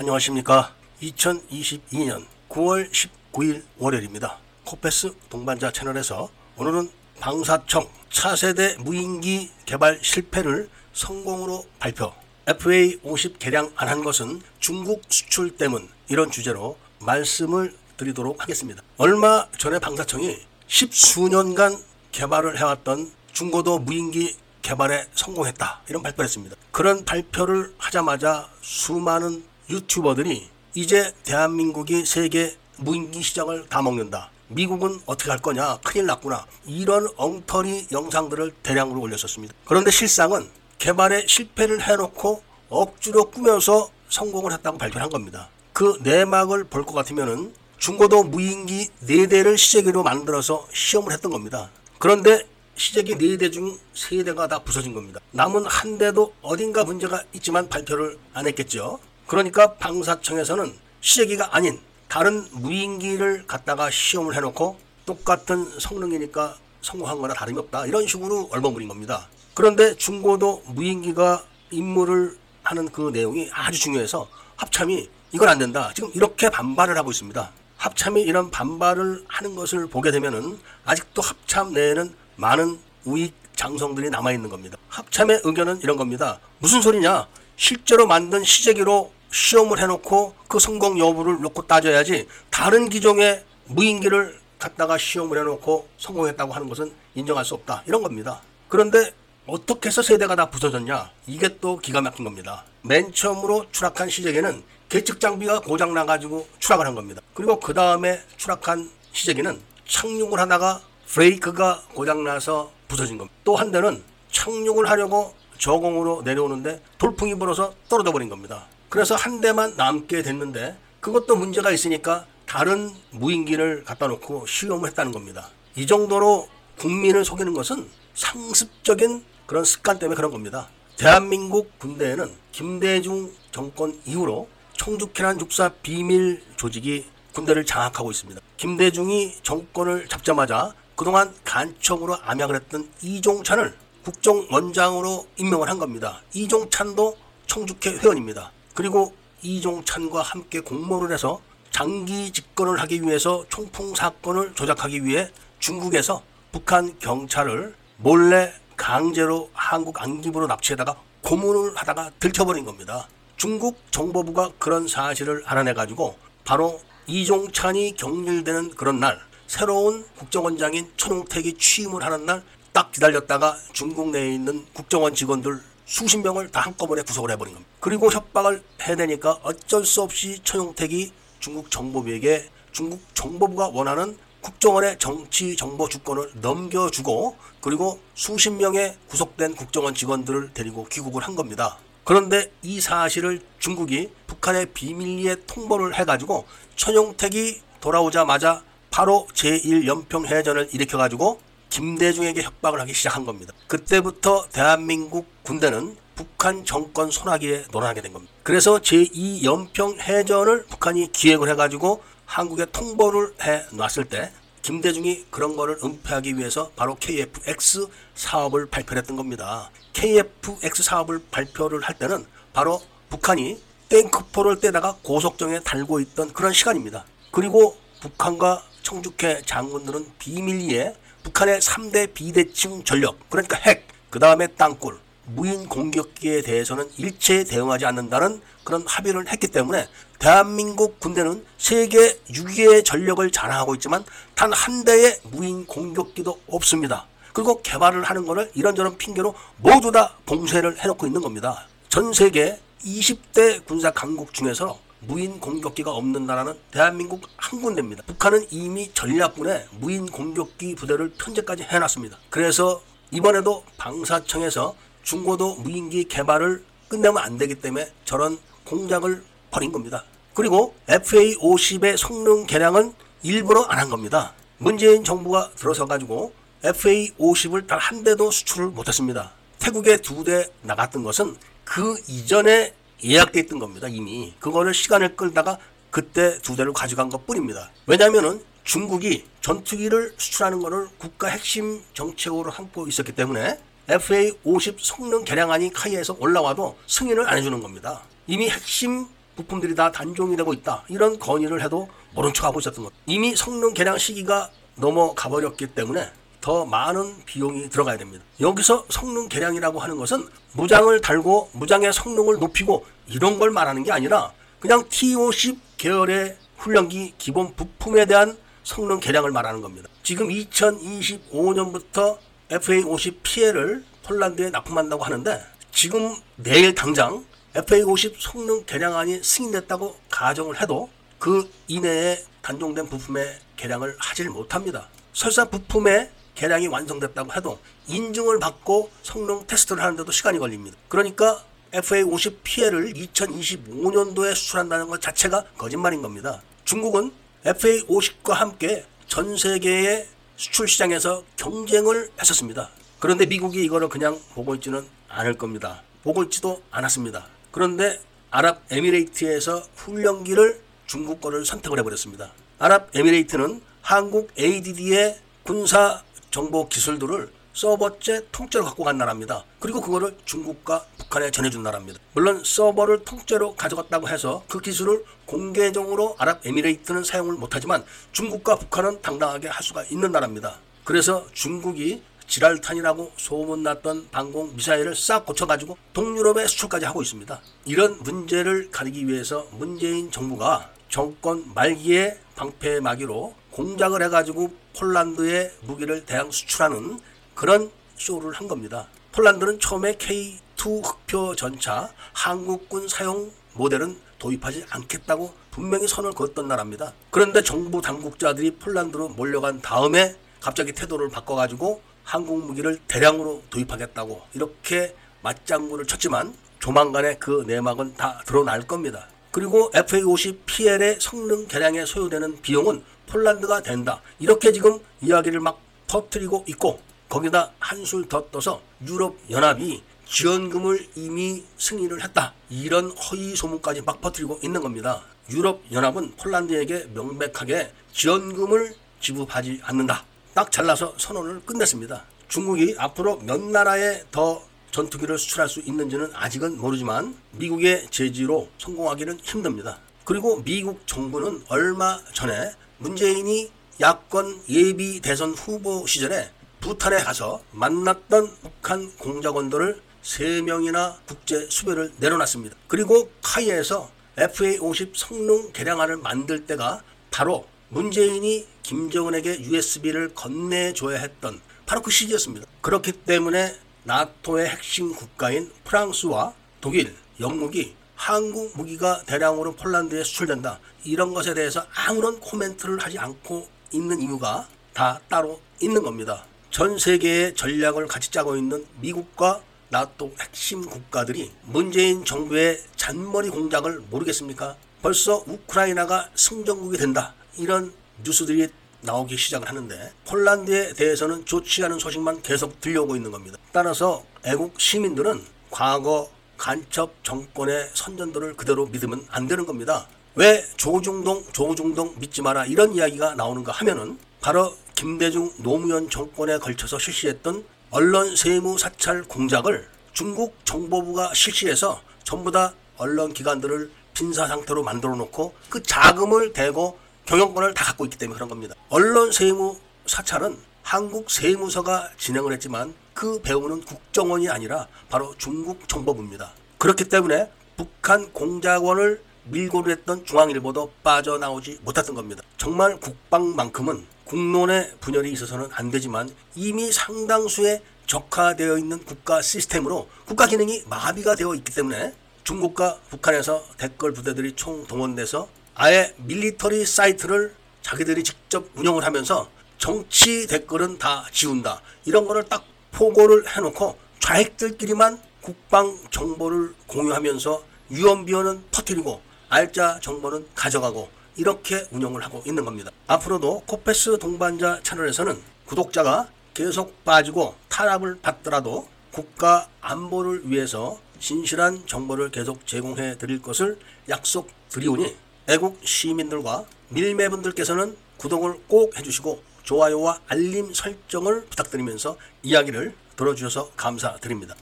안녕하십니까. 2022년 9월 19일 월요일입니다. 코페스 동반자 채널에서 오늘은 방사청 차세대 무인기 개발 실패를 성공으로 발표. FA50 개량 안 한 것은 중국 수출 때문 이런 주제로 말씀을 드리도록 하겠습니다. 얼마 전에 방사청이 십수년간 개발을 해왔던 중고도 무인기 개발에 성공했다. 이런 발표를 했습니다. 그런 발표를 하자마자 수많은 유튜버들이 이제 대한민국이 세계 무인기 시장을 다 먹는다. 미국은 어떻게 할 거냐? 큰일 났구나. 이런 엉터리 영상들을 대량으로 올렸었습니다. 그런데 실상은 개발에 실패를 해놓고 억지로 꾸며서 성공을 했다고 발표를 한 겁니다. 그 내막을 볼 것 같으면은 중고도 무인기 4대를 시제기로 만들어서 시험을 했던 겁니다. 그런데 시제기 4대 중 3대가 다 부서진 겁니다. 남은 한 대도 어딘가 문제가 있지만 발표를 안 했겠죠. 그러니까 방사청에서는 시제기가 아닌 다른 무인기를 갖다가 시험을 해놓고 똑같은 성능이니까 성공한 거나 다름이 없다. 이런 식으로 얼버무린 겁니다. 그런데 중고도 무인기가 임무를 하는 그 내용이 아주 중요해서 합참이 이건 안 된다. 지금 이렇게 반발을 하고 있습니다. 합참이 이런 반발을 하는 것을 보게 되면은 아직도 합참 내에는 많은 우익 장성들이 남아 있는 겁니다. 합참의 의견은 이런 겁니다. 무슨 소리냐? 실제로 만든 시제기로 시험을 해놓고 그 성공 여부를 놓고 따져야지 다른 기종의 무인기를 갖다가 시험을 해놓고 성공했다고 하는 것은 인정할 수 없다. 이런 겁니다. 그런데 어떻게 해서 세대가 다 부서졌냐? 이게 또 기가 막힌 겁니다. 맨 처음으로 추락한 시제기는 계측 장비가 고장 나가지고 추락을 한 겁니다. 그리고 그 다음에 추락한 시제기는 착륙을 하다가 브레이크가 고장 나서 부서진 겁니다. 또 한 대는 착륙을 하려고 저공으로 내려오는데 돌풍이 불어서 떨어져 버린 겁니다. 그래서 한 대만 남게 됐는데 그것도 문제가 있으니까 다른 무인기를 갖다 놓고 시험을 했다는 겁니다. 이 정도로 국민을 속이는 것은 상습적인 그런 습관 때문에 그런 겁니다. 대한민국 군대에는 김대중 정권 이후로 청주케란 육사 비밀 조직이 군대를 장악하고 있습니다. 김대중이 정권을 잡자마자 그동안 간첩으로 암약을 했던 이종찬을 국정원장으로 임명을 한 겁니다. 이종찬도 청주케 회원입니다. 그리고 이종찬과 함께 공모를 해서 장기 집권을 하기 위해서 총풍 사건을 조작하기 위해 중국에서 북한 경찰을 몰래 강제로 한국 안기부로 납치해다가 고문을 하다가 들켜버린 겁니다. 중국 정보부가 그런 사실을 알아내가지고 바로 이종찬이 경질되는 그런 날 새로운 국정원장인 천홍택이 취임을 하는 날 딱 기다렸다가 중국 내에 있는 국정원 직원들 수십 명을 다 한꺼번에 구속을 해버린 겁니다. 그리고 협박을 해내니까 어쩔 수 없이 천용택이 중국 정보부에게 중국 정보부가 원하는 국정원의 정치 정보 주권을 넘겨주고 그리고 수십 명의 구속된 국정원 직원들을 데리고 귀국을 한 겁니다. 그런데 이 사실을 중국이 북한의 비밀리에 통보를 해가지고 천용택이 돌아오자마자 바로 제1연평해전을 일으켜가지고 김대중에게 협박을 하기 시작한 겁니다. 그때부터 대한민국 군대는 북한 정권 손아귀에 놀아나게 된 겁니다. 그래서 제2연평해전을 북한이 기획을 해가지고 한국에 통보를 해 놨을 때 김대중이 그런 거를 은폐하기 위해서 바로 KFX 사업을 발표했던 겁니다. KFX 사업을 발표를 할 때는 바로 북한이 탱크포를 떼다가 고속정에 달고 있던 그런 시간입니다. 그리고 북한과 청주회 장군들은 비밀리에 북한의 3대 비대칭 전력, 그러니까 핵, 그 다음에 땅굴, 무인 공격기에 대해서는 일체 대응하지 않는다는 그런 합의를 했기 때문에 대한민국 군대는 세계 6위의 전력을 자랑하고 있지만 단 한 대의 무인 공격기도 없습니다. 그리고 개발을 하는 것을 이런저런 핑계로 모두 다 봉쇄를 해놓고 있는 겁니다. 전 세계 20대 군사 강국 중에서 무인 공격기가 없는 나라는 대한민국 한 군데입니다. 북한은 이미 전략군에 무인 공격기 부대를 편제까지 해놨습니다. 그래서 이번에도 방사청에서 중고도 무인기 개발을 끝내면 안 되기 때문에 저런 공작을 벌인 겁니다. 그리고 FA50의 성능 개량은 일부러 안 한 겁니다. 문재인 정부가 들어서 가지고 FA50을 단 한 대도 수출을 못했습니다. 태국에 두 대 나갔던 것은 그 이전에 예약돼 있던 겁니다. 이미 그거를 시간을 끌다가 그때 두 대를 가져간 것 뿐입니다. 왜냐하면은 중국이 전투기를 수출하는 것을 국가 핵심 정책으로 삼고 있었기 때문에 FA50 성능 개량안이 카이에서 올라와도 승인을 안 해주는 겁니다. 이미 핵심 부품들이 다 단종이 되고 있다. 이런 건의를 해도 모른 척하고 있었던 것. 이미 성능 개량 시기가 넘어가 버렸기 때문에 더 많은 비용이 들어가야 됩니다. 여기서 성능 개량이라고 하는 것은 무장을 달고 무장의 성능을 높이고 이런 걸 말하는 게 아니라 그냥 T50 계열의 훈련기 기본 부품에 대한 성능 개량을 말하는 겁니다. 지금 2025년부터 FA50 피해를 폴란드에 납품한다고 하는데 지금 내일 당장 FA50 성능 개량안이 승인됐다고 가정을 해도 그 이내에 단종된 부품의 개량을 하질 못합니다. 설사 부품의 개량이 완성됐다고 해도 인증을 받고 성능 테스트를 하는데도 시간이 걸립니다. 그러니까 FA50 피해를 2025년도에 수출한다는 것 자체가 거짓말인 겁니다. 중국은 FA50과 함께 전 세계의 수출 시장에서 경쟁을 했었습니다. 그런데 미국이 이거를 그냥 보고 있지는 않을 겁니다. 보고 있지도 않았습니다. 그런데 아랍에미레이트에서 훈련기를 중국 거를 선택을 해버렸습니다. 아랍에미레이트는 한국 ADD의 군사 정보 기술들을 서버째 통째로 갖고 간 나라입니다. 그리고 그거를 중국과 북한에 전해준 나라입니다. 물론 서버를 통째로 가져갔다고 해서 그 기술을 공개적으로 아랍에미레이트는 사용을 못하지만 중국과 북한은 당당하게 할 수가 있는 나라입니다. 그래서 중국이 지랄탄이라고 소문났던 방공 미사일을 싹 고쳐가지고 동유럽에 수출까지 하고 있습니다. 이런 문제를 가리기 위해서 문재인 정부가 정권 말기에 방패막이로 공작을 해가지고 폴란드에 무기를 대량 수출하는 그런 쇼를 한 겁니다. 폴란드는 처음에 K2 흑표 전차 한국군 사용 모델은 도입하지 않겠다고 분명히 선을 그었던 나라입니다. 그런데 정부 당국자들이 폴란드로 몰려간 다음에 갑자기 태도를 바꿔가지고 한국 무기를 대량으로 도입하겠다고 이렇게 맞장구를 쳤지만 조만간에 그 내막은 다 드러날 겁니다. 그리고 FA50 PL의 성능 개량에 소요되는 비용은 폴란드가 된다. 이렇게 지금 이야기를 막 터트리고 있고 거기다 한술 더 떠서 유럽 연합이 지원금을 이미 승인을 했다. 이런 허위 소문까지 막 퍼뜨리고 있는 겁니다. 유럽 연합은 폴란드에게 명백하게 지원금을 지급하지 않는다. 딱 잘라서 선언을 끝냈습니다. 중국이 앞으로 몇 나라에 더 전투기를 수출할 수 있는지는 아직은 모르지만 미국의 제지로 성공하기는 힘듭니다. 그리고 미국 정부는 얼마 전에 문재인이 야권 예비 대선 후보 시절에 부탄에 가서 만났던 북한 공작원들을 3명이나 국제 수배를 내려놨습니다. 그리고 카이에서 FA50 성능 개량안을 만들 때가 바로 문재인이 김정은에게 USB를 건네줘야 했던 바로 그 시기였습니다. 그렇기 때문에 나토의 핵심 국가인 프랑스와 독일, 영국이 한국 무기가 대량으로 폴란드에 수출된다. 이런 것에 대해서 아무런 코멘트를 하지 않고 있는 이유가 다 따로 있는 겁니다. 전 세계의 전략을 같이 짜고 있는 미국과 나토 핵심 국가들이 문재인 정부의 잔머리 공작을 모르겠습니까? 벌써 우크라이나가 승전국이 된다. 이런 뉴스들이 나오기 시작을 하는데 폴란드에 대해서는 좋지 않은 소식만 계속 들려오고 있는 겁니다. 따라서 애국 시민들은 과거 간첩 정권의 선전들을 그대로 믿으면 안 되는 겁니다. 왜 조중동 조중동 믿지 마라 이런 이야기가 나오는가 하면은 바로 김대중 노무현 정권에 걸쳐서 실시했던 언론 세무 사찰 공작을 중국 정보부가 실시해서 전부 다 언론 기관들을 빈사 상태로 만들어 놓고 그 자금을 대고 경영권을 다 갖고 있기 때문에 그런 겁니다. 언론 세무 사찰은 한국 세무서가 진행을 했지만 그 배우는 국정원이 아니라 바로 중국 정보부입니다. 그렇기 때문에 북한 공작원을 밀고를 했던 중앙일보도 빠져나오지 못했던 겁니다. 정말 국방만큼은 국론의 분열이 있어서는 안 되지만 이미 상당수의 적화되어 있는 국가 시스템으로 국가 기능이 마비가 되어 있기 때문에 중국과 북한에서 댓글 부대들이 총 동원돼서 아예 밀리터리 사이트를 자기들이 직접 운영을 하면서 정치 댓글은 다 지운다. 이런 거를 딱 포고를 해놓고 좌익들끼리만 국방 정보를 공유하면서 유언비어는 터뜨리고 알짜 정보는 가져가고 이렇게 운영을 하고 있는 겁니다. 앞으로도 코페스 동반자 채널에서는 구독자가 계속 빠지고 탄압을 받더라도 국가 안보를 위해서 진실한 정보를 계속 제공해 드릴 것을 약속드리오니 애국 시민들과 밀매분들께서는 구독을 꼭 해주시고 좋아요와 알림 설정을 부탁드리면서 이야기를 들어주셔서 감사드립니다.